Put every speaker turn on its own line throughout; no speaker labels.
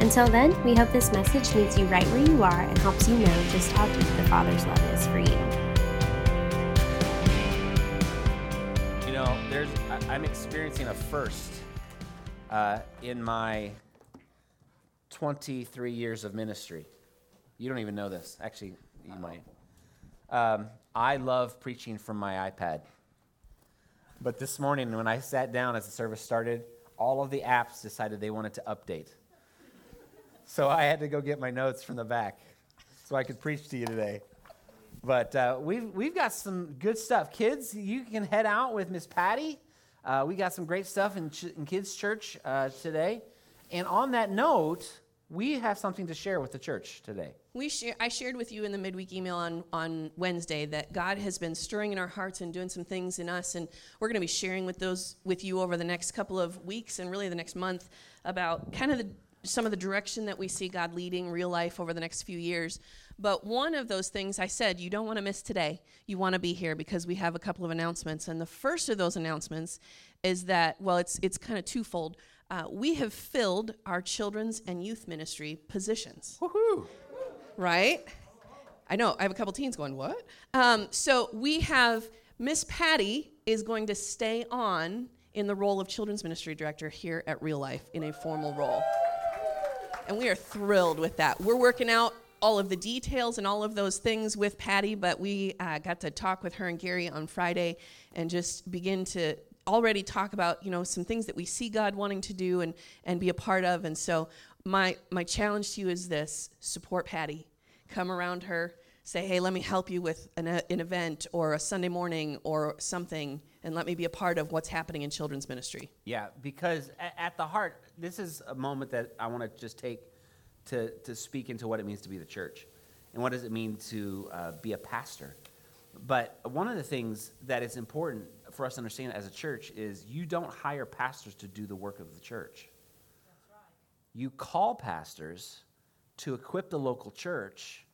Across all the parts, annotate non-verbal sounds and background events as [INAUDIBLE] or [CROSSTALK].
Until then, we hope this message meets you right where you are and helps you know just how deep the Father's love is for you.
You know, there's I, I'm experiencing a first uh, in my 23 years of ministry. You don't even know this. Actually, you might. Um, I love preaching from my iPad. But this morning, when I sat down as the service started, all of the apps decided they wanted to update. So I had to go get my notes from the back so I could preach to you today. But uh, we've, we've got some good stuff. Kids, you can head out with Miss Patty. Uh, we got some great stuff in, ch- in kids' church uh, today. And on that note, we have something to share with the church today.
We share, I shared with you in the midweek email on, on Wednesday that God has been stirring in our hearts and doing some things in us, and we're going to be sharing with those with you over the next couple of weeks and really the next month about kind of the, some of the direction that we see God leading real life over the next few years. But one of those things I said you don't want to miss today. You want to be here because we have a couple of announcements, and the first of those announcements is that well, it's it's kind of twofold uh, we have filled our children's and youth ministry positions.
Woohoo!
Right? I know, I have a couple teens going, what? Um, so we have Miss Patty is going to stay on in the role of children's ministry director here at Real Life in a formal role. And we are thrilled with that. We're working out all of the details and all of those things with Patty, but we uh, got to talk with her and Gary on Friday and just begin to already talk about you know some things that we see God wanting to do and and be a part of. And so my my challenge to you is this: support Patty, come around her, say, hey, let me help you with an, uh, an event or a Sunday morning or something, and let me be a part of what's happening in children's ministry.
Yeah, because at the heart, this is a moment that I want to just take to to speak into what it means to be the church, and what does it mean to uh, be a pastor. But one of the things that is important for us to understand as a church is you don't hire pastors to do the work of the church. Right. You call pastors to equip the local church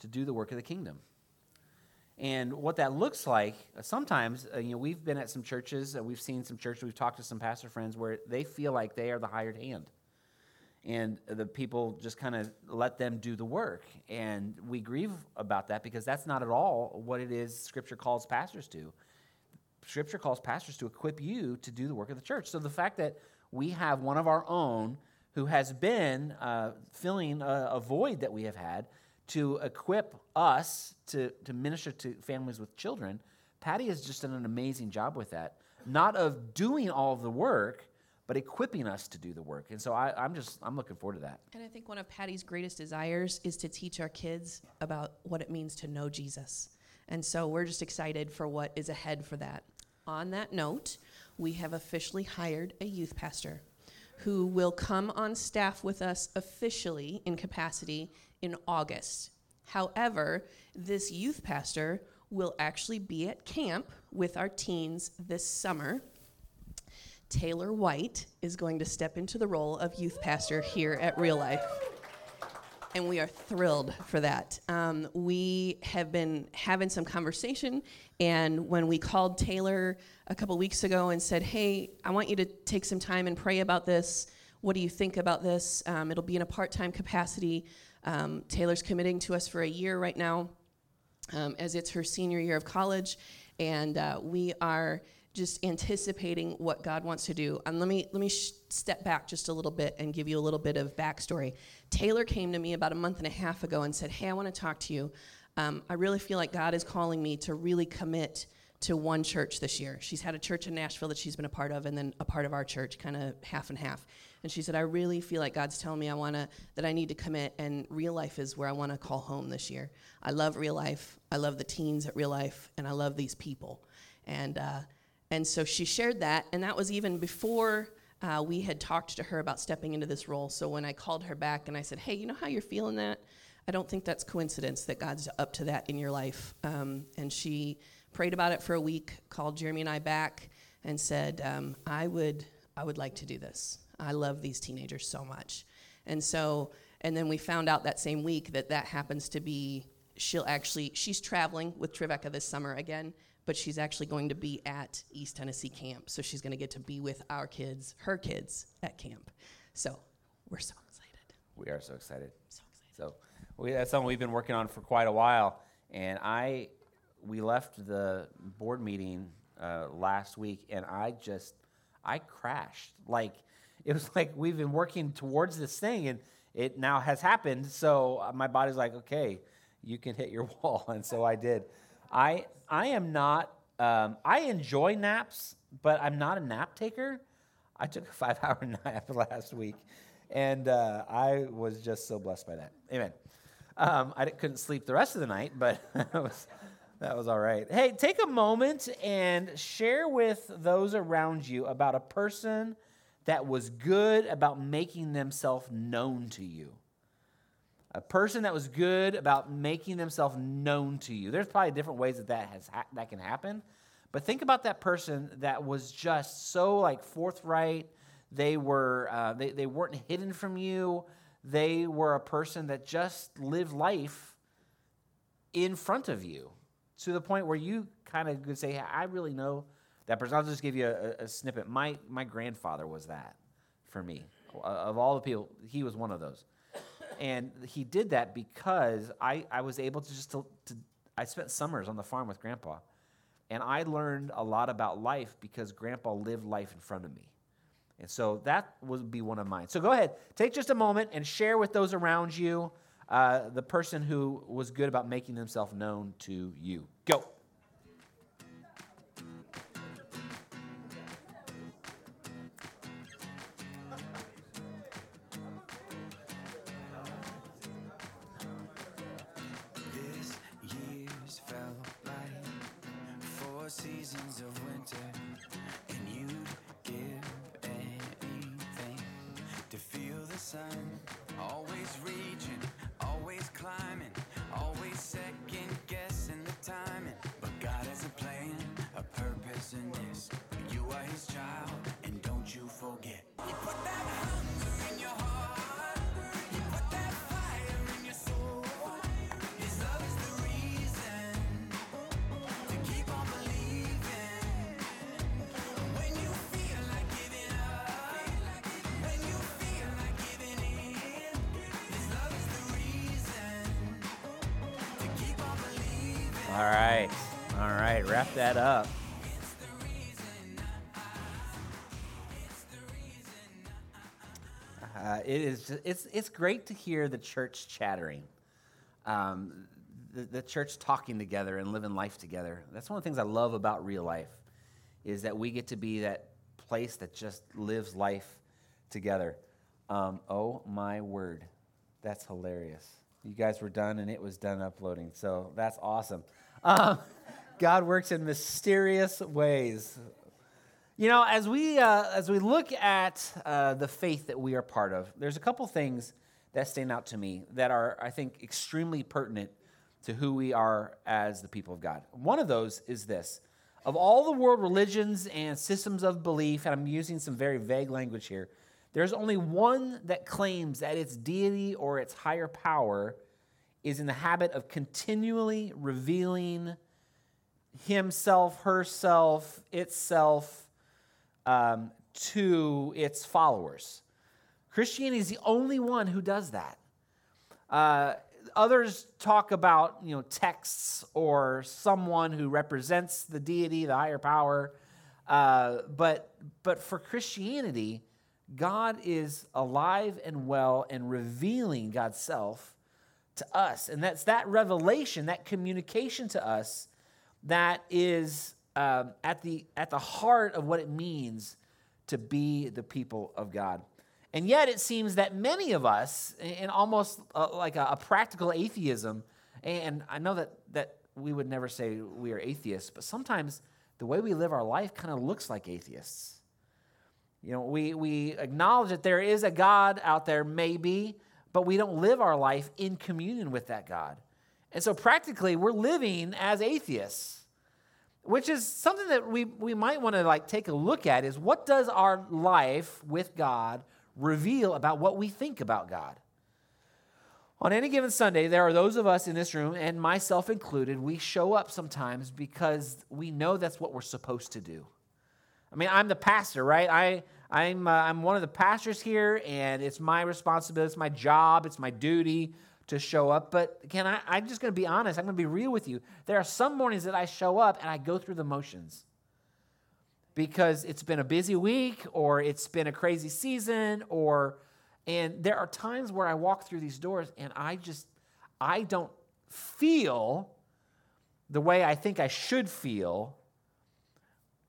to do the work of the kingdom. And what that looks like, uh, sometimes, uh, you know, we've been at some churches, uh, we've seen some churches, we've talked to some pastor friends where they feel like they are the hired hand. And the people just kind of let them do the work. And we grieve about that because that's not at all what it is Scripture calls pastors to. Scripture calls pastors to equip you to do the work of the church. So the fact that we have one of our own who has been uh, filling a, a, void that we have had to equip us to, to minister to families with children, Patty has just done an amazing job with that. Not of doing all of the work, but equipping us to do the work. And so I, I'm just, I'm looking forward to that.
And I think one of Patty's greatest desires is to teach our kids about what it means to know Jesus. And so we're just excited for what is ahead for that. On that note, we have officially hired a youth pastor who will come on staff with us officially in capacity in August. However, this youth pastor will actually be at camp with our teens this summer. Taylor White is going to step into the role of youth pastor here at Real Life and we are thrilled for that. Um, we have been having some conversation, and when we called Taylor a couple weeks ago and said, Hey, I want you to take some time and pray about this. What do you think about this? Um, it'll be in a part time capacity. Um, Taylor's committing to us for a year right now, um, as it's her senior year of college, and uh, we are just anticipating what God wants to do. And let me let me sh- step back just a little bit and give you a little bit of backstory. Taylor came to me about a month and a half ago and said, "Hey, I want to talk to you. Um, I really feel like God is calling me to really commit." To one church this year. She's had a church in Nashville that she's been a part of, and then a part of our church, kind of half and half. And she said, "I really feel like God's telling me I want to that I need to commit, and real life is where I want to call home this year. I love real life. I love the teens at real life, and I love these people." And uh, and so she shared that, and that was even before uh, we had talked to her about stepping into this role. So when I called her back and I said, Hey, you know how you're feeling that? I don't think that's coincidence that God's up to that in your life. Um, and she prayed about it for a week, called Jeremy and I back, and said, um, I would, I would like to do this. I love these teenagers so much. And so, and then we found out that same week that that happens to be, she'll actually, she's traveling with Trevecca this summer again, but she's actually going to be at East Tennessee camp. So she's going to get to be with our kids, her kids, at camp. So we're so excited.
We are so excited.
So excited.
So we, that's something we've been working on for quite a while. And I, we left the board meeting uh, last week, and I just, I crashed. Like it was [LAUGHS] like we've been working towards this thing, and it now has happened. So uh, my body's like, okay, you can hit your [LAUGHS] wall, and so I did. I, I am not. Um, I enjoy naps, but I'm not a nap taker. I took a [LAUGHS] five-hour nap [LAUGHS] last week, and uh, I was just so blessed by that. Amen. Um, I couldn't sleep the rest of the night, but [LAUGHS] that was, that was all right. Hey, take a moment and share with those around you about a person that was good about making themselves known to you. A person that was good about making themselves known to you. There's probably different ways that that, has ha- that can happen. But think about that person that was just so like forthright. They were uh, they, they weren't hidden from you they were a person that just lived life in front of you to the point where you kind of could say, I really know that person. I'll just give you a, a, snippet. My, my grandfather was that for me. Of all the people, he was one of those. And he did that because I, I was able to just, to, to, I spent summers on the farm with grandpa. And I learned a lot about life because grandpa lived life in front of me. And so that would be one of mine. So go ahead, take just a moment and share with those around you uh, the person who was good about making themselves known to you. Go. All right, all right, wrap that up. Uh, it is it's it's great to hear the church chattering, um, the, the church talking together and living life together. That's one of the things I love about real life, is that we get to be that place that just lives life together. Um, oh my word, that's hilarious! You guys were done and it was done uploading, so that's awesome. Um, [LAUGHS] God works in mysterious ways. You know, as we uh, as we look at uh, the faith that we are part of, there's a couple things that stand out to me that are, I think, extremely pertinent to who we are as the people of God. One of those is this: of all the world religions and systems of belief, and I'm using some very vague language here, there's only one that claims that its deity or its higher power is in the habit of continually revealing himself, herself, itself um, to its followers. Christianity is the only one who does that. Uh, others talk about you know texts or someone who represents the deity, the higher power, uh, but but for Christianity, God is alive and well and revealing God's self to us, and that's that revelation, that communication to us, that is um, at, the, at the heart of what it means to be the people of God. And yet, it seems that many of us, in almost uh, like a, a, practical atheism, and I know that, that we would never say we are atheists, but sometimes the way we live our life kind of looks like atheists. You know, we, we acknowledge that there is a God out there, maybe, but we don't live our life in communion with that God. And so practically, we're living as atheists, which is something that we, we might want to like take a look at is what does our life with God reveal about what we think about God? On any given Sunday, there are those of us in this room, and myself included, we show up sometimes because we know that's what we're supposed to do. I mean, I'm the pastor, right? I, I'm, uh, I'm one of the pastors here, and it's my responsibility, it's my job, it's my duty to show up. But can I, I'm just going to be honest, I'm going to be real with you. There are some mornings that I show up and I go through the motions because it's been a busy week, or it's been a crazy season, or and there are times where I walk through these doors and I just, I don't feel the way I think I should feel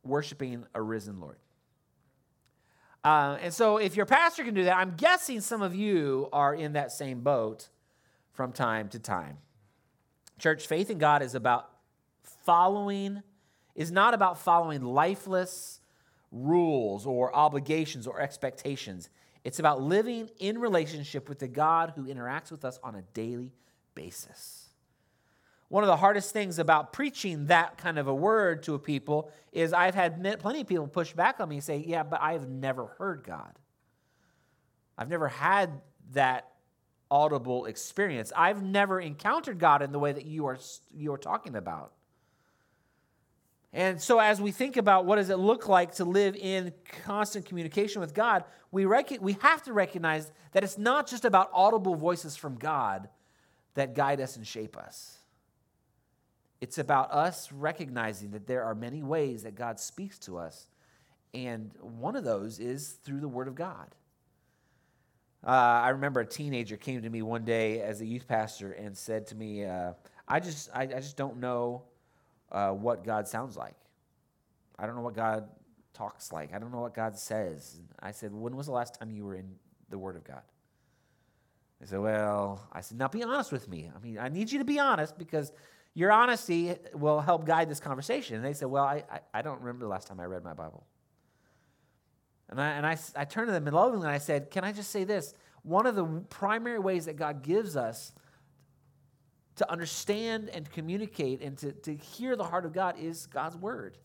worshiping a risen Lord. Uh, and so, if your pastor can do that, I'm guessing some of you are in that same boat from time to time. Church, faith in God is about following, is not about following lifeless rules or obligations or expectations. It's about living in relationship with the God who interacts with us on a daily basis. One of the hardest things about preaching that kind of a word to a people is I've had plenty of people push back on me and say, Yeah, but I've never heard God. I've never had that audible experience. I've never encountered God in the way that you are, you are talking about. And so, as we think about what does it look like to live in constant communication with God, we, rec- we have to recognize that it's not just about audible voices from God that guide us and shape us. It's about us recognizing that there are many ways that God speaks to us, and one of those is through the Word of God. Uh, I remember a teenager came to me one day as a youth pastor and said to me, uh, "I just, I, I just don't know." uh, what God sounds like. I don't know what God talks like. I don't know what God says. I said, When was the last time you were in the Word of God? They said, Well, I said, Now be honest with me. I mean, I need you to be honest because your honesty will help guide this conversation. And they said, Well, I, I, I don't remember the last time I read my Bible. And, I, and I, I turned to them in lovingly and I said, Can I just say this? One of the primary ways that God gives us to understand and communicate and to, to hear the heart of God is God's word.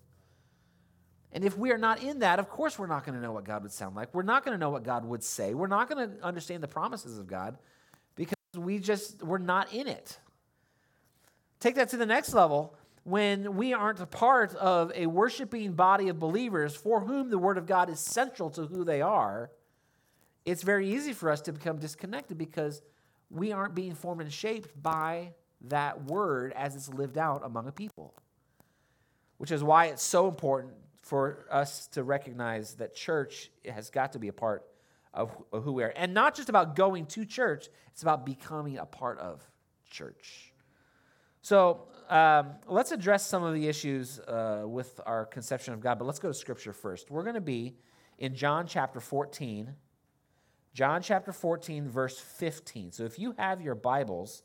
And if we are not in that, of course, we're not going to know what God would sound like. We're not going to know what God would say. We're not going to understand the promises of God because we just, we're not in it. Take that to the next level. When we aren't a part of a worshiping body of believers for whom the Word of God is central to who they are, it's very easy for us to become disconnected because we aren't being formed and shaped by that word as it's lived out among a people. Which is why it's so important for us to recognize that church has got to be a part of who we are. And not just about going to church, it's about becoming a part of church. So um, let's address some of the issues uh, with our conception of God, but let's go to Scripture first. We're going to be in John chapter 14. John chapter 14, verse 15. So if you have your Bibles,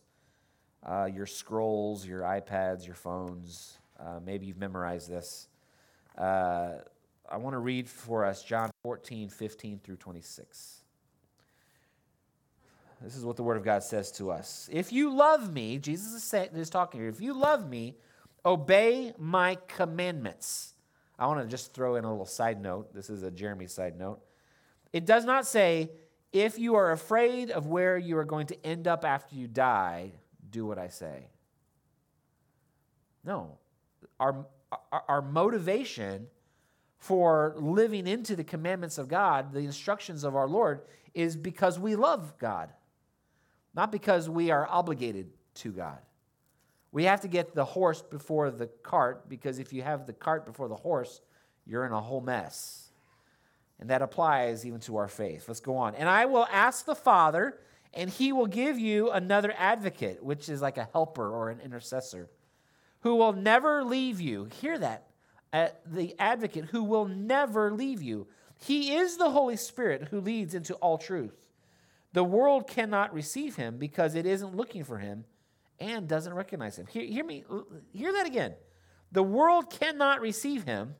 uh, your scrolls, your iPads, your phones. Uh, maybe you've memorized this. Uh, I want to read for us John 14, 15 through 26. This is what the Word of God says to us. If you love me, Jesus is, saying, is talking here, if you love me, obey my commandments. I want to just throw in a little side note. This is a Jeremy side note. It does not say, if you are afraid of where you are going to end up after you die, do what I say. No. Our, our, our, motivation for living into the commandments of God, the instructions of our Lord, is because we love God, not because we are obligated to God. We have to get the horse before the cart because if you have the cart before the horse, you're in a whole mess. And that applies even to our faith. Let's go on. And I will ask the Father and he will give you another advocate, which is like a helper or an intercessor, who will never leave you. Hear that. Uh, the advocate who will never leave you. He is the Holy Spirit who leads into all truth. The world cannot receive him because it isn't looking for him and doesn't recognize him. Hear, hear me, hear that again. The world cannot receive him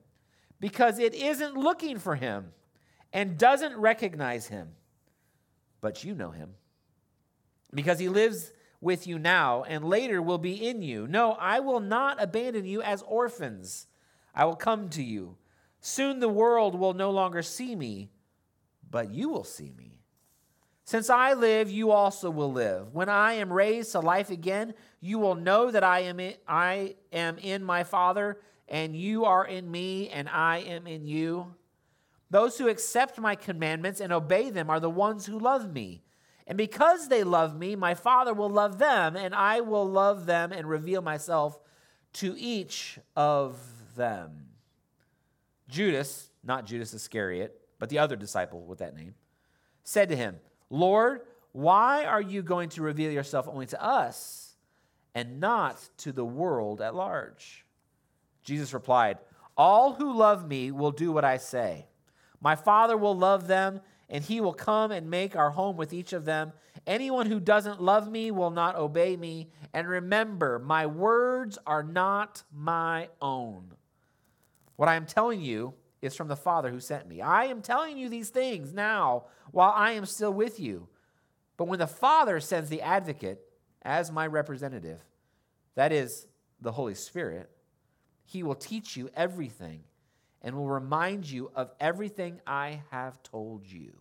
because it isn't looking for him and doesn't recognize him. But you know him because he lives with you now and later will be in you. No, I will not abandon you as orphans. I will come to you. Soon the world will no longer see me, but you will see me. Since I live, you also will live. When I am raised to life again, you will know that I am in, I am in my Father, and you are in me, and I am in you. Those who accept my commandments and obey them are the ones who love me. And because they love me, my Father will love them, and I will love them and reveal myself to each of them. Judas, not Judas Iscariot, but the other disciple with that name, said to him, Lord, why are you going to reveal yourself only to us and not to the world at large? Jesus replied, All who love me will do what I say. My Father will love them and he will come and make our home with each of them. Anyone who doesn't love me will not obey me. And remember, my words are not my own. What I am telling you is from the Father who sent me. I am telling you these things now while I am still with you. But when the Father sends the advocate as my representative, that is the Holy Spirit, he will teach you everything and will remind you of everything I have told you.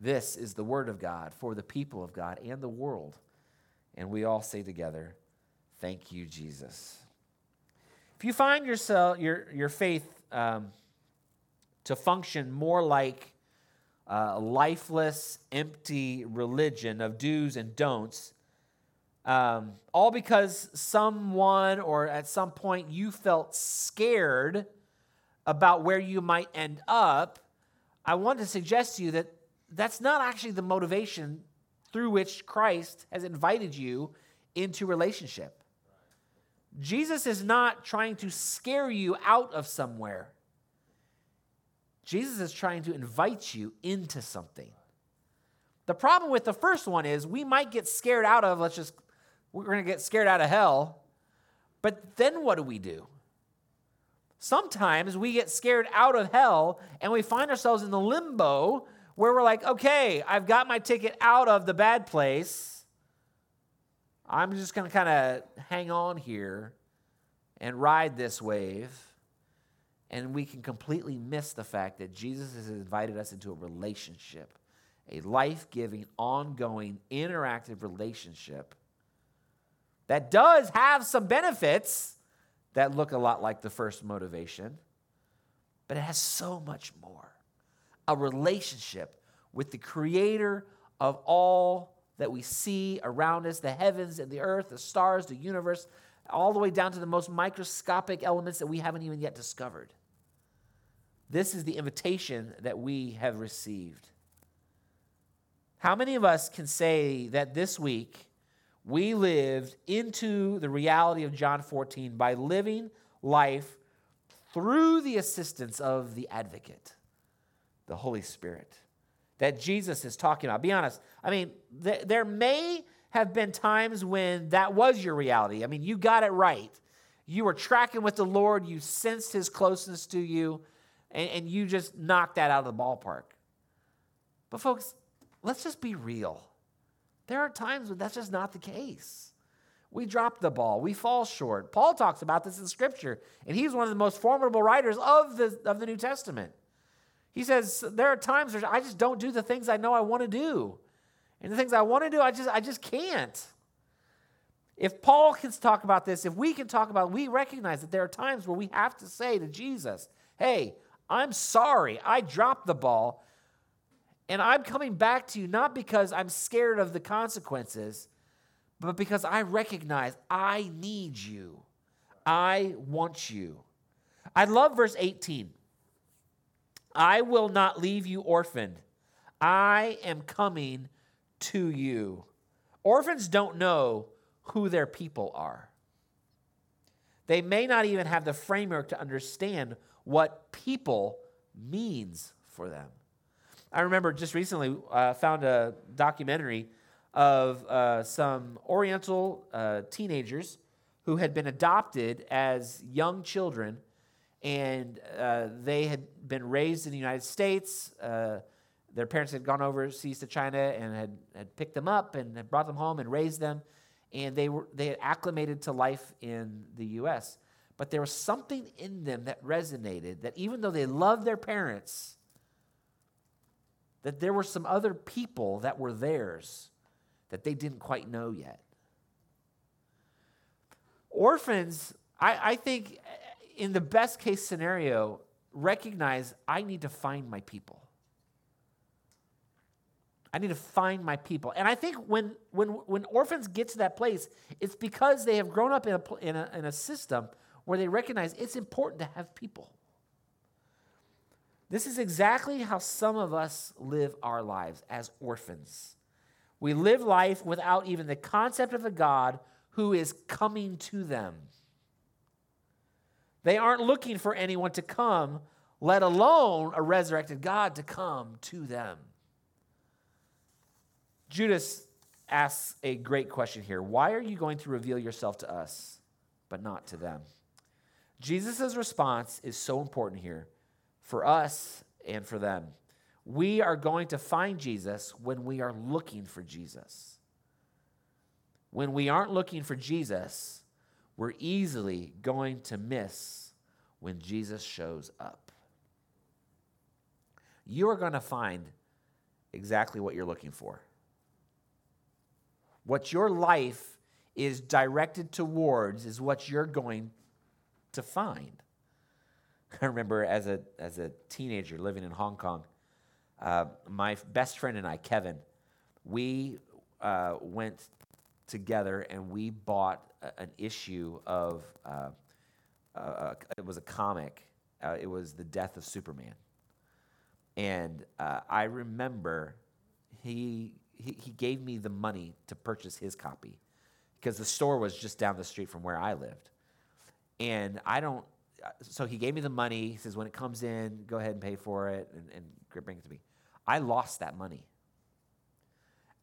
This is the word of God for the people of God and the world. And we all say together, Thank you, Jesus. If you find yourself, your, your faith um, to function more like a lifeless, empty religion of do's and don'ts, um, all because someone or at some point you felt scared about where you might end up, I want to suggest to you that that's not actually the motivation through which Christ has invited you into relationship. Jesus is not trying to scare you out of somewhere. Jesus is trying to invite you into something. The problem with the first one is we might get scared out of, let's just, we're going to get scared out of hell. But then what do we do? Sometimes we get scared out of hell and we find ourselves in the limbo where we're like, okay, I've got my ticket out of the bad place. I'm just going to kind of hang on here and ride this wave. And we can completely miss the fact that Jesus has invited us into a relationship, a life giving, ongoing, interactive relationship that does have some benefits that look a lot like the first motivation, but it has so much more a relationship with the creator of all that we see around us the heavens and the earth, the stars, the universe, all the way down to the most microscopic elements that we haven't even yet discovered. This is the invitation that we have received. How many of us can say that this week we lived into the reality of John 14 by living life through the assistance of the advocate, the Holy Spirit, that Jesus is talking about. Be honest. I mean, th- there may have been times when that was your reality. I mean, you got it right. You were tracking with the Lord, you sensed his closeness to you, and, and you just knocked that out of the ballpark. But, folks, let's just be real. There are times when that's just not the case. We drop the ball, we fall short. Paul talks about this in Scripture, and he's one of the most formidable writers of the, of the New Testament. He says, There are times where I just don't do the things I know I want to do. And the things I want to do, I just, I just can't. If Paul can talk about this, if we can talk about it, we recognize that there are times where we have to say to Jesus, Hey, I'm sorry, I dropped the ball. And I'm coming back to you not because I'm scared of the consequences, but because I recognize I need you. I want you. I love verse 18. I will not leave you orphaned. I am coming to you. Orphans don't know who their people are. They may not even have the framework to understand what people means for them. I remember just recently uh, found a documentary of uh, some Oriental uh, teenagers who had been adopted as young children, and uh, they had been raised in the United States. Uh, their parents had gone overseas to China and had, had picked them up and had brought them home and raised them. And they, were, they had acclimated to life in the U.S. But there was something in them that resonated that even though they loved their parents, that there were some other people that were theirs that they didn't quite know yet. Orphans, I, I think, in the best case scenario, recognize I need to find my people. I need to find my people. And I think when, when, when orphans get to that place, it's because they have grown up in a, in, a, in a system where they recognize it's important to have people. This is exactly how some of us live our lives as orphans. We live life without even the concept of a God who is coming to them. They aren't looking for anyone to come, let alone a resurrected God to come to them. Judas asks a great question here Why are you going to reveal yourself to us, but not to them? Jesus' response is so important here for us and for them. We are going to find Jesus when we are looking for Jesus. When we aren't looking for Jesus, we're easily going to miss when Jesus shows up. You are going to find exactly what you're looking for. What your life is directed towards is what you're going to find. [LAUGHS] I remember as a, as a teenager living in Hong Kong, uh, my best friend and I, Kevin, we uh, went together and we bought an issue of, uh, uh it was a comic. Uh, it was The Death of Superman. And uh, I remember he, he, he gave me the money to purchase his copy because the store was just down the street from where I lived. And I don't, so he gave me the money. He says, when it comes in, go ahead and pay for it and, and bring it to me. I lost that money.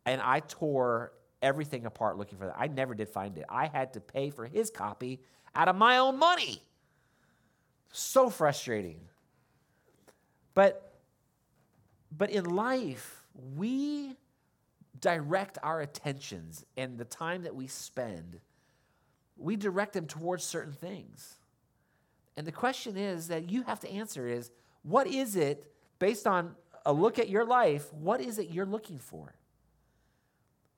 And I tore everything apart looking for that. I never did find it. I had to pay for his copy out of my own money. So frustrating. But but in life, we direct our attentions and the time that we spend, we direct them towards certain things. And the question is that you have to answer is what is it based on a look at your life, what is it you're looking for?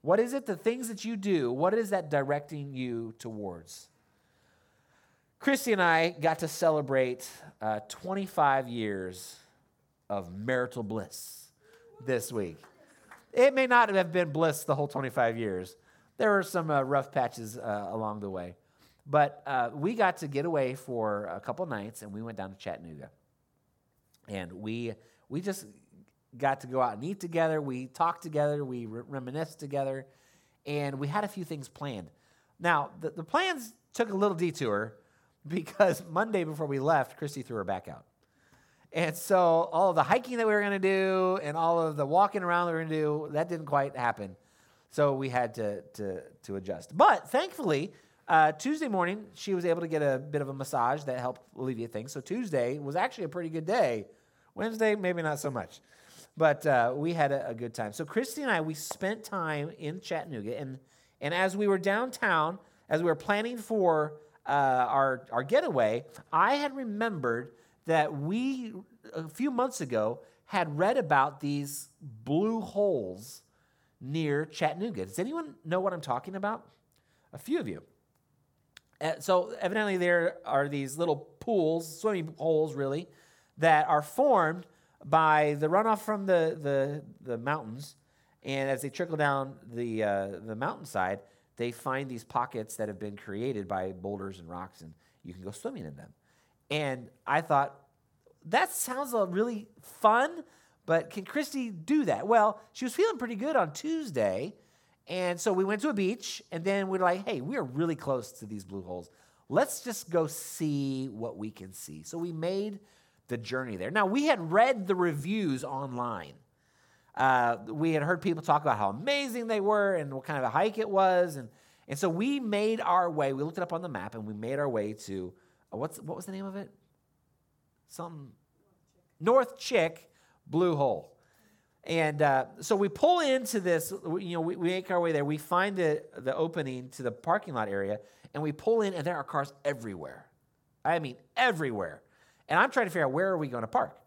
What is it, the things that you do, what is that directing you towards? Christy and I got to celebrate uh, 25 years of marital bliss this week. It may not have been bliss the whole 25 years. There were some uh, rough patches uh, along the way. But uh, we got to get away for a couple nights and we went down to Chattanooga. And we, we just got to go out and eat together. We talked together. We re- reminisced together. And we had a few things planned. Now, the, the plans took a little detour [LAUGHS] because Monday before we left, Christy threw her back out. And so all of the hiking that we were going to do and all of the walking around that we were going to do, that didn't quite happen. So we had to, to, to adjust. But thankfully, uh, Tuesday morning, she was able to get a bit of a massage that helped alleviate things. So Tuesday was actually a pretty good day. Wednesday, maybe not so much. But uh, we had a, a, good time. So Christy and I, we spent time in Chattanooga, and and as we were downtown, as we were planning for uh, our our getaway, I had remembered that we a few months ago had read about these blue holes near Chattanooga. Does anyone know what I'm talking about? A few of you. Uh, so evidently there are these little pools, swimming holes, really, that are formed by the runoff from the, the, the mountains. And as they trickle down the, uh, the mountainside, they find these pockets that have been created by boulders and rocks, and you can go swimming in them. And I thought, that sounds really fun, but can Christy do that? Well, she was feeling pretty good on Tuesday. And so we went to a beach, and then we're like, hey, we are really close to these blue holes. Let's just go see what we can see. So we made the journey there. Now, we had read the reviews online. Uh, we had heard people talk about how amazing they were and what kind of a hike it was. And, and so we made our way, we looked it up on the map, and we made our way to, uh, what's, what was the name of it? Some North Chick Blue Hole. And uh, so we pull into this, you know, we, we make our way there. We find the, the opening to the parking lot area, and we pull in, and there are cars everywhere. I mean, everywhere. And I'm trying to figure out where are we going to park.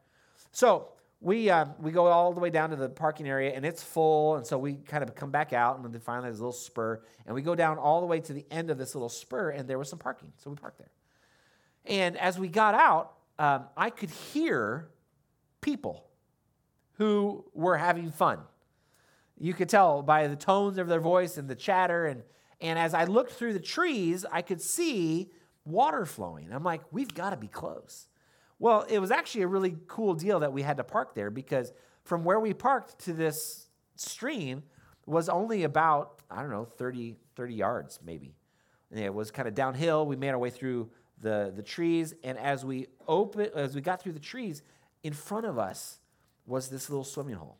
So we, um, we go all the way down to the parking area, and it's full. And so we kind of come back out, and then finally there's a little spur. And we go down all the way to the end of this little spur, and there was some parking. So we parked there. And as we got out, um, I could hear people who were having fun. You could tell by the tones of their voice and the chatter. And, and as I looked through the trees, I could see water flowing. I'm like, we've got to be close. Well, it was actually a really cool deal that we had to park there because from where we parked to this stream was only about, I don't know, 30, 30 yards maybe. And it was kind of downhill. We made our way through the, the trees. And as we open, as we got through the trees, in front of us was this little swimming hole.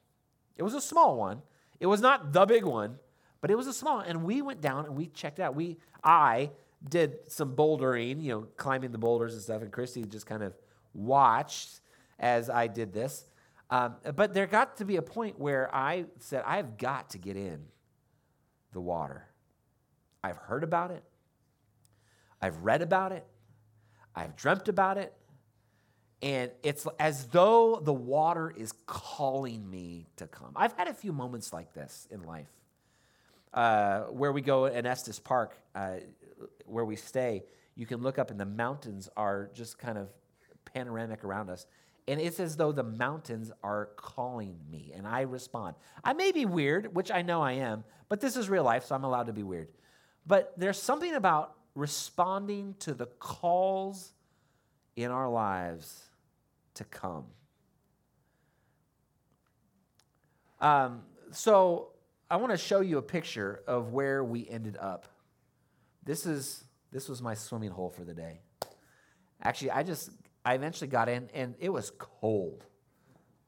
It was a small one. It was not the big one, but it was a small. one. And we went down and we checked out. We, I did some bouldering, you know, climbing the boulders and stuff, and Christy just kind of watched as I did this. Um, but there got to be a point where I said, I've got to get in the water. I've heard about it. I've read about it. I've dreamt about it. And it's as though the water is calling me to come. I've had a few moments like this in life uh, where we go in Estes Park, uh, where we stay. You can look up, and the mountains are just kind of panoramic around us. And it's as though the mountains are calling me, and I respond. I may be weird, which I know I am, but this is real life, so I'm allowed to be weird. But there's something about responding to the calls in our lives to come. Um, so I want to show you a picture of where we ended up. This is this was my swimming hole for the day. Actually, I just I eventually got in and it was cold.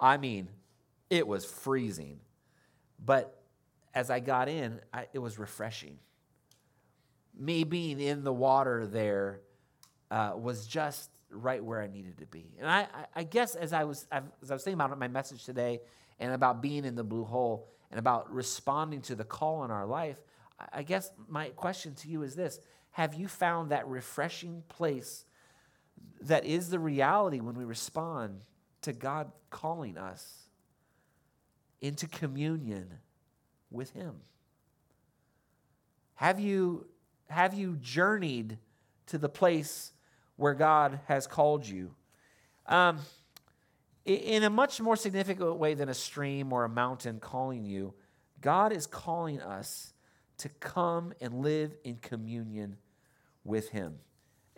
I mean, it was freezing. But as I got in, I, it was refreshing. Me being in the water there uh, was just right where I needed to be. And I, I guess as I was as I was thinking about my message today and about being in the blue hole and about responding to the call in our life, I guess my question to you is this: Have you found that refreshing place that is the reality when we respond to God calling us into communion with Him? Have you, have you journeyed to the place where God has called you? Um, in a much more significant way than a stream or a mountain calling you, God is calling us to come and live in communion with Him.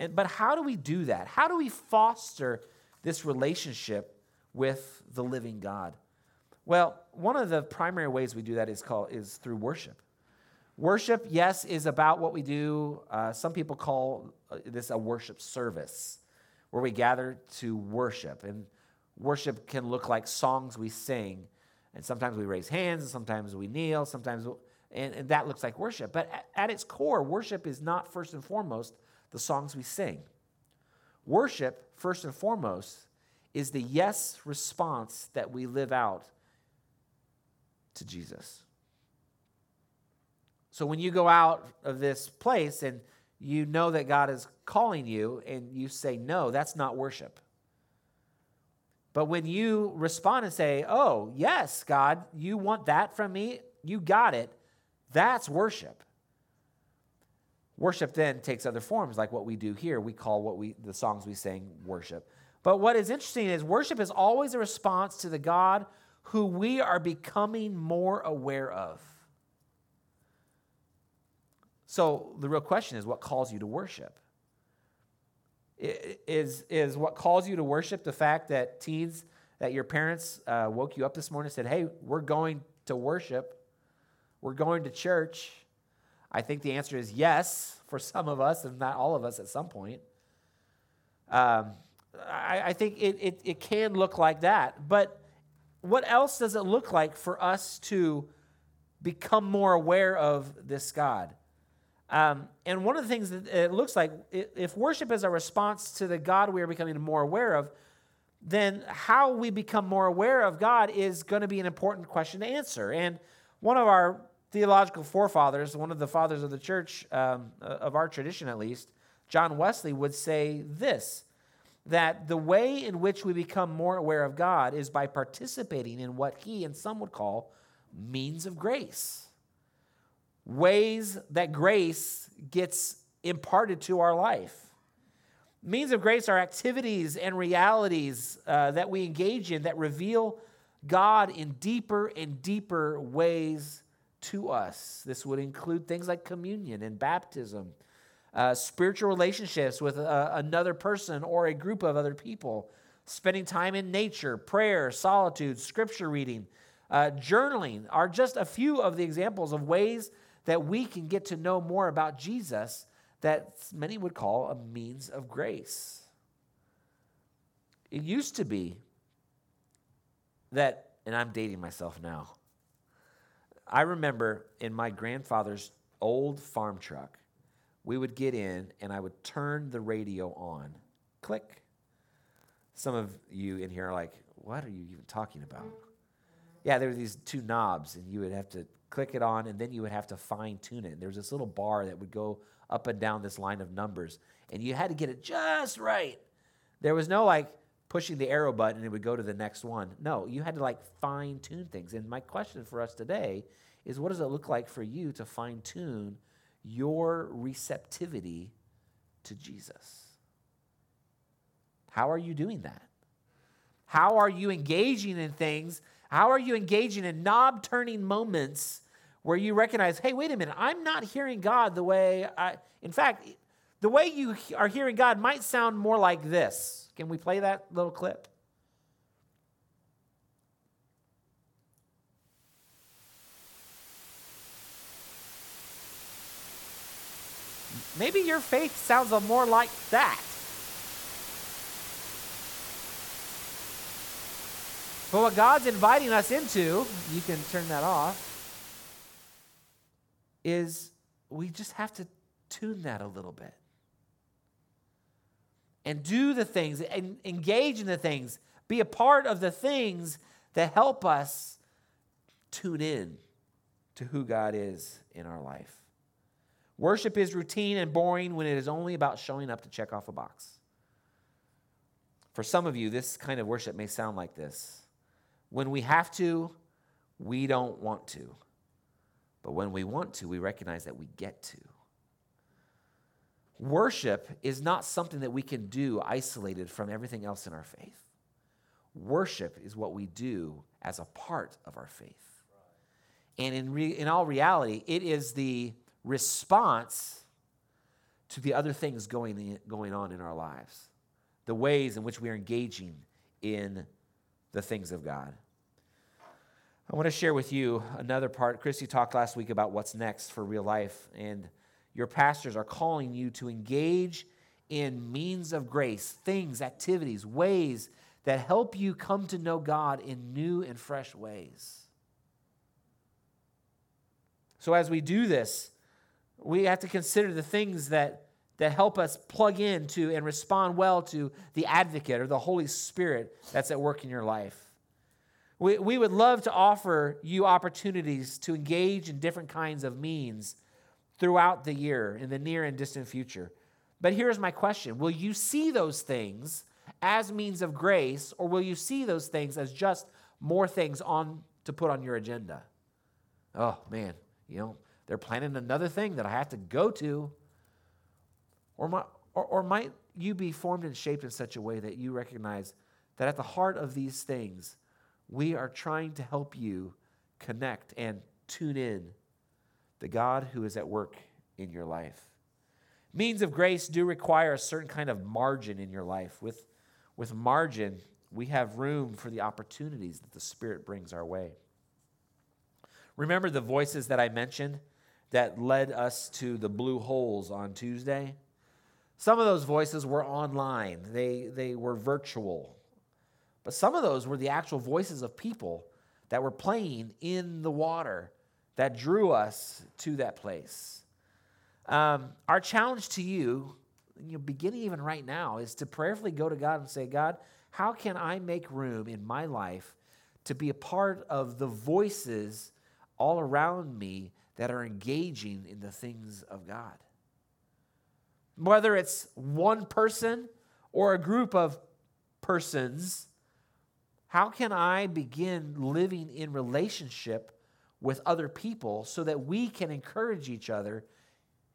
And, but how do we do that? How do we foster this relationship with the living God? Well, one of the primary ways we do that is called is through worship. Worship, yes, is about what we do. Uh, some people call uh, this a worship service, where we gather to worship. And worship can look like songs we sing, and sometimes we raise hands, and sometimes we kneel, sometimes, and, and that looks like worship. But at, at its core, worship is not first and foremost the songs we sing. Worship, first and foremost, is the yes response that we live out to Jesus. So when you go out of this place and you know that God is calling you and you say no, that's not worship. But when you respond and say, Oh, yes, God, you want that from me, you got it, that's worship. Worship then takes other forms, like what we do here. We call what we the songs we sing worship. But what is interesting is worship is always a response to the God who we are becoming more aware of. So the real question is what calls you to worship? Is, is what calls you to worship the fact that teens, that your parents uh, woke you up this morning and said, hey, we're going to worship, we're going to church? I think the answer is yes for some of us, and not all of us at some point. Um, I, I, think it, it, it can look like that. But what else does it look like for us to become more aware of this God? Um, and one of the things that it looks like, if worship is a response to the God we are becoming more aware of, then how we become more aware of God is going to be an important question to answer. And one of our theological forefathers, one of the fathers of the church, um, uh, of our tradition at least, John Wesley, would say this that the way in which we become more aware of God is by participating in what he and some would call means of grace. Ways that grace gets imparted to our life. Means of grace are activities and realities uh, that we engage in that reveal God in deeper and deeper ways to us. This would include things like communion and baptism, uh, spiritual relationships with uh, another person or a group of other people, spending time in nature, prayer, solitude, scripture reading, uh, journaling are just a few of the examples of ways that we can get to know more about Jesus that many would call a means of grace. It used to be that, and I'm dating myself now. I remember in my grandfather's old farm truck, we would get in and I would turn the radio on. Click. Some of you in here are like, what are you even talking about? Yeah, there were these two knobs, and you would have to click it on, and then you would have to fine tune it. And there was this little bar that would go up and down this line of numbers, and you had to get it just right. There was no like pushing the arrow button and it would go to the next one. No, you had to like fine tune things. And my question for us today is what does it look like for you to fine tune your receptivity to Jesus? How are you doing that? How are you engaging in things? How are you engaging in knob turning moments where you recognize, hey, wait a minute, I'm not hearing God the way I, in fact, the way you are hearing God might sound more like this. Can we play that little clip? Maybe your faith sounds more like that. But what God's inviting us into, you can turn that off is we just have to tune that a little bit and do the things and engage in the things, be a part of the things that help us tune in to who God is in our life. Worship is routine and boring when it is only about showing up to check off a box. For some of you, this kind of worship may sound like this. When we have to, we don't want to. But when we want to, we recognize that we get to. Worship is not something that we can do isolated from everything else in our faith. Worship is what we do as a part of our faith. And in, re- in all reality, it is the response to the other things going, in, going on in our lives, the ways in which we are engaging in the things of God. I want to share with you another part. Christy talked last week about what's next for real life, and your pastors are calling you to engage in means of grace, things, activities, ways that help you come to know God in new and fresh ways. So, as we do this, we have to consider the things that, that help us plug into and respond well to the advocate or the Holy Spirit that's at work in your life. We, we would love to offer you opportunities to engage in different kinds of means throughout the year in the near and distant future. But here's my question Will you see those things as means of grace, or will you see those things as just more things on to put on your agenda? Oh, man, you know, they're planning another thing that I have to go to. Or, my, or, or might you be formed and shaped in such a way that you recognize that at the heart of these things we are trying to help you connect and tune in the God who is at work in your life. Means of grace do require a certain kind of margin in your life. With, with margin, we have room for the opportunities that the Spirit brings our way. Remember the voices that I mentioned that led us to the blue holes on Tuesday? Some of those voices were online, they, they were virtual. But some of those were the actual voices of people that were playing in the water that drew us to that place. Um, our challenge to you you know, beginning even right now, is to prayerfully go to God and say, God, how can I make room in my life to be a part of the voices all around me that are engaging in the things of God? Whether it's one person or a group of persons, how can I begin living in relationship with other people so that we can encourage each other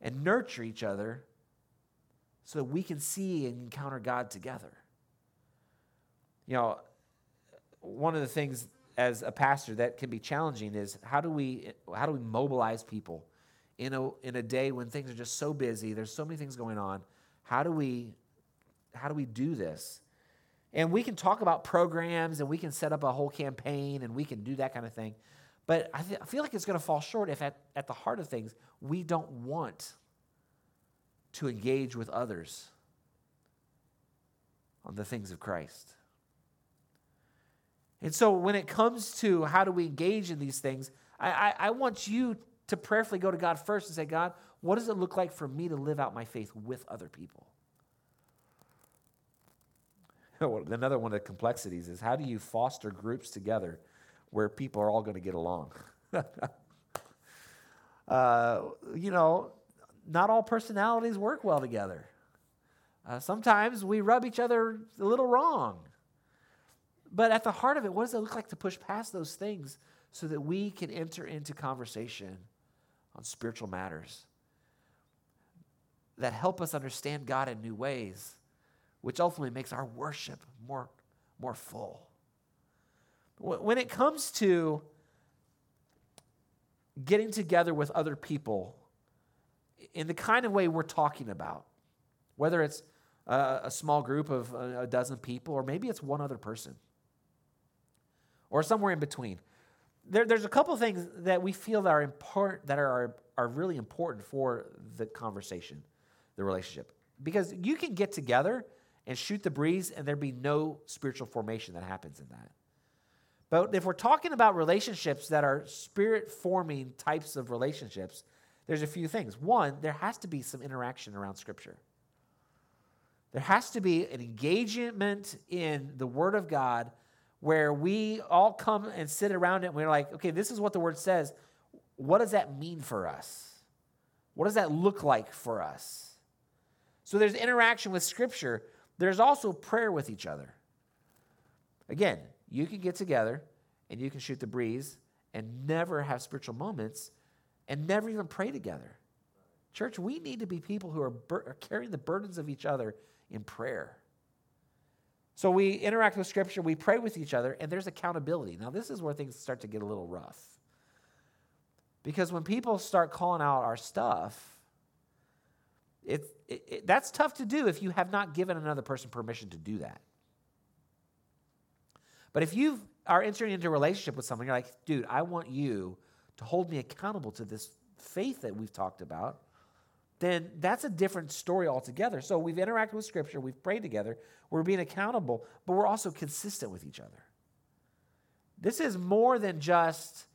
and nurture each other so that we can see and encounter God together? You know, one of the things as a pastor that can be challenging is how do we how do we mobilize people in a in a day when things are just so busy, there's so many things going on. How do we how do we do this? And we can talk about programs and we can set up a whole campaign and we can do that kind of thing. But I, th- I feel like it's going to fall short if, at, at the heart of things, we don't want to engage with others on the things of Christ. And so, when it comes to how do we engage in these things, I, I, I want you to prayerfully go to God first and say, God, what does it look like for me to live out my faith with other people? [LAUGHS] Another one of the complexities is how do you foster groups together where people are all going to get along? [LAUGHS] uh, you know, not all personalities work well together. Uh, sometimes we rub each other a little wrong. But at the heart of it, what does it look like to push past those things so that we can enter into conversation on spiritual matters that help us understand God in new ways? which ultimately makes our worship more, more full. When it comes to getting together with other people in the kind of way we're talking about, whether it's a, small group of a, dozen people, or maybe it's one other person, or somewhere in between. There, there's a couple things that we feel that are important, that are, are really important for the conversation, the relationship. Because you can get together and shoot the breeze, and there'd be no spiritual formation that happens in that. But if we're talking about relationships that are spirit forming types of relationships, there's a few things. One, there has to be some interaction around Scripture. There has to be an engagement in the Word of God where we all come and sit around it and we're like, okay, this is what the Word says. What does that mean for us? What does that look like for us? So there's interaction with Scripture, there's also prayer with each other. Again, you can get together and you can shoot the breeze and never have spiritual moments and never even pray together. Church, we need to be people who are, bur- are carrying the burdens of each other in prayer. So we interact with Scripture, we pray with each other, and there's accountability. Now, this is where things start to get a little rough. Because when people start calling out our stuff, it, it, it, that's tough to do if you have not given another person permission to do that. But if you are entering into a relationship with someone, you're like, dude, I want you to hold me accountable to this faith that we've talked about, then that's a different story altogether. So we've interacted with Scripture, we've prayed together, we're being accountable, but we're also consistent with each other. This is more than just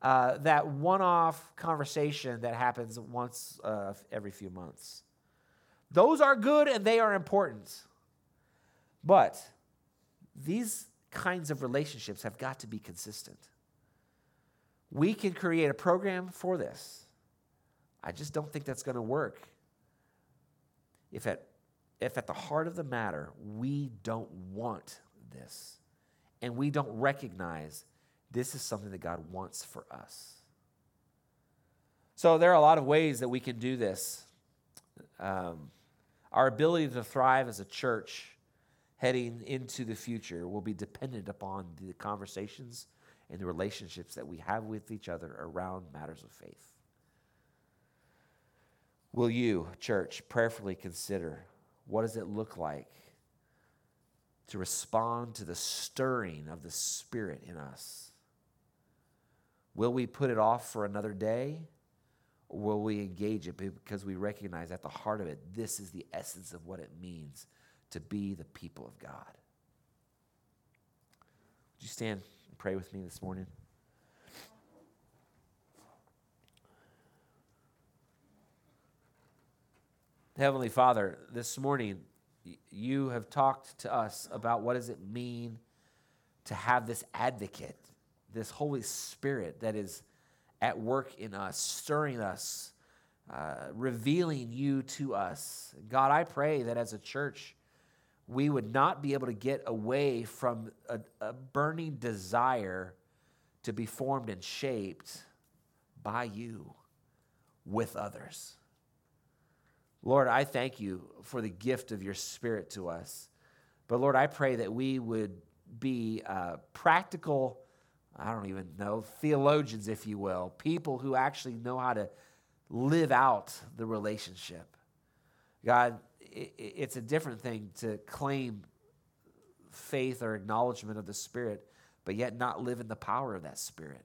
uh, that one off conversation that happens once uh, every few months. Those are good and they are important. But these kinds of relationships have got to be consistent. We can create a program for this. I just don't think that's going to work if at, if at the heart of the matter we don't want this and we don't recognize this is something that God wants for us. So there are a lot of ways that we can do this. Um, our ability to thrive as a church heading into the future will be dependent upon the conversations and the relationships that we have with each other around matters of faith. Will you, church, prayerfully consider what does it look like to respond to the stirring of the Spirit in us? Will we put it off for another day? Or will we engage it because we recognize at the heart of it, this is the essence of what it means to be the people of God? Would you stand and pray with me this morning? Heavenly Father, this morning you have talked to us about what does it mean to have this advocate, this Holy Spirit that is at work in us, stirring us, uh, revealing you to us. God, I pray that as a church, we would not be able to get away from a, a burning desire to be formed and shaped by you with others. Lord, I thank you for the gift of your spirit to us. But Lord, I pray that we would be uh, practical, I don't even know, theologians, if you will, people who actually know how to live out the relationship. God, it's a different thing to claim faith or acknowledgement of the Spirit, but yet not live in the power of that Spirit.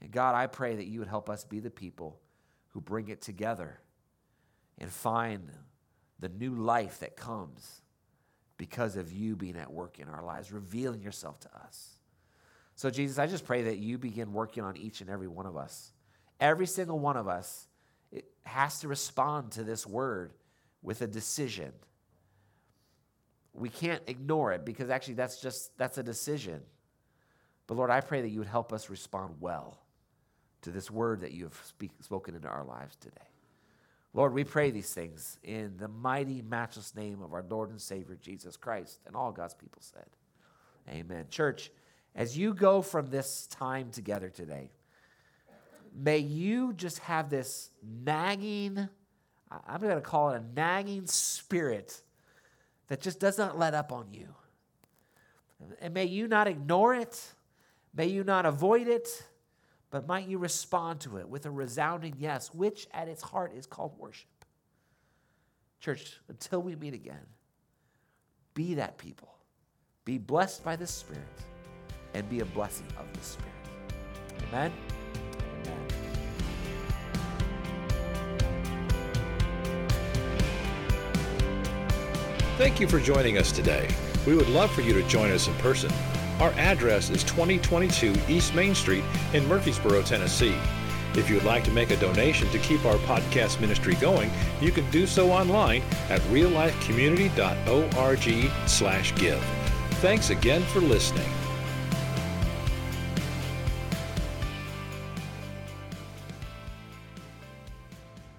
And God, I pray that you would help us be the people who bring it together and find the new life that comes because of you being at work in our lives, revealing yourself to us. So, Jesus, I just pray that you begin working on each and every one of us. Every single one of us it has to respond to this word with a decision. We can't ignore it because actually that's just that's a decision. But Lord, I pray that you would help us respond well to this word that you have speak, spoken into our lives today. Lord, we pray these things in the mighty, matchless name of our Lord and Savior, Jesus Christ. And all God's people said, Amen. Church, as you go from this time together today, may you just have this nagging, I'm going to call it a nagging spirit that just does not let up on you. And may you not ignore it, may you not avoid it but might you respond to it with a resounding yes, which at its heart is called worship. Church, until we meet again, be that people. Be blessed by the Spirit and be a blessing of the Spirit. Amen.
Thank you for joining us today. We would love for you to join us in person. Our address is 2022 East Main Street in Murfreesboro, Tennessee. If you would like to make a donation to keep our podcast ministry going, you can do so online at reallifecommunity.org/give. Thanks again for listening.